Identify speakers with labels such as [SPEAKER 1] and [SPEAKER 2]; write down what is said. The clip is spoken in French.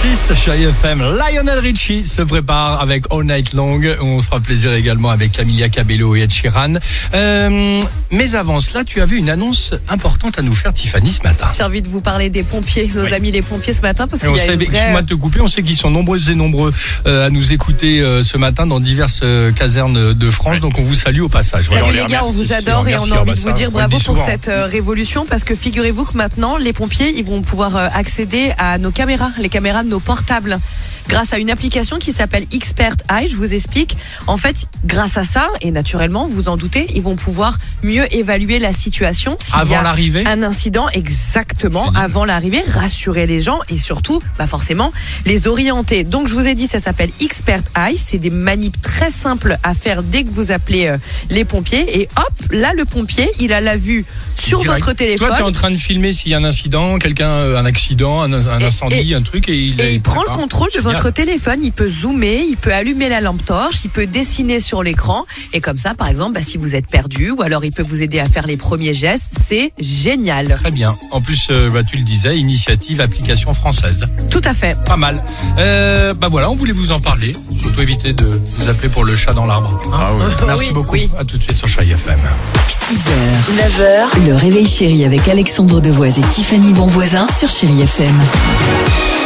[SPEAKER 1] 7h36, chérie FM, Lionel Richie se prépare avec All Night Long. On se fera plaisir également avec Camilla Cabello et Ed Sheeran. Euh, mais avant cela, tu avais une annonce importante à nous faire, Tiffany, ce matin.
[SPEAKER 2] J'ai envie de vous parler des pompiers, nos
[SPEAKER 1] Oui.
[SPEAKER 2] amis les pompiers ce matin, parce qu'il
[SPEAKER 1] on
[SPEAKER 2] y a
[SPEAKER 1] sait,
[SPEAKER 2] une
[SPEAKER 1] excuse-moi
[SPEAKER 2] vraie...
[SPEAKER 1] de te couper, on sait qu'ils sont nombreux et nombreux euh, à nous écouter euh, ce matin dans diverses euh, casernes de France. Donc on vous salue au passage.
[SPEAKER 2] Salut les gars, on vous adore et on a envie de vous dire bravo pour cette euh, révolution parce que figurez-vous que maintenant les pompiers ils vont pouvoir euh, accéder à nos caméras, les caméras de nos portables grâce à une application qui s'appelle Expert Eye, je vous explique. En fait, grâce à ça et naturellement, vous en doutez, ils vont pouvoir mieux évaluer la situation
[SPEAKER 1] Avant l'arrivée
[SPEAKER 2] un incident exactement avant l'arrivée, rassurer les gens et surtout, bah forcément, les orienter. Donc je vous ai dit, ça s'appelle Expert Eye. C'est des manips très simples à faire dès que vous appelez euh, les pompiers. Et hop, là le pompier, il a la vue sur
[SPEAKER 1] Direct.
[SPEAKER 2] votre téléphone.
[SPEAKER 1] Toi, tu es en train de filmer s'il y a un incident, quelqu'un, euh, un accident, un, un
[SPEAKER 2] Et-
[SPEAKER 1] incendie, un truc, et il,
[SPEAKER 2] Et il prend le contrôle de votre téléphone, il peut zoomer, il peut allumer la lampe torche, il peut dessiner sur l'écran. Et comme ça, par exemple, bah, si vous êtes perdu, ou alors il peut vous aider à faire les premiers gestes, c'est génial.
[SPEAKER 1] Très bien. En plus, euh, bah, tu le disais, initiative, application française.
[SPEAKER 2] Tout à fait.
[SPEAKER 1] Pas mal. Euh, bah voilà, on voulait vous en parler. Surtout éviter de vous appeler pour le chat dans l'arbre. hein. Merci
[SPEAKER 2] Oui,
[SPEAKER 1] beaucoup.
[SPEAKER 2] oui.
[SPEAKER 1] À tout de suite sur Chai FM.
[SPEAKER 3] 6h, 9h, le réveil chéri avec Alexandre Devoise et Tiffany Bonvoisin sur Chéri FM.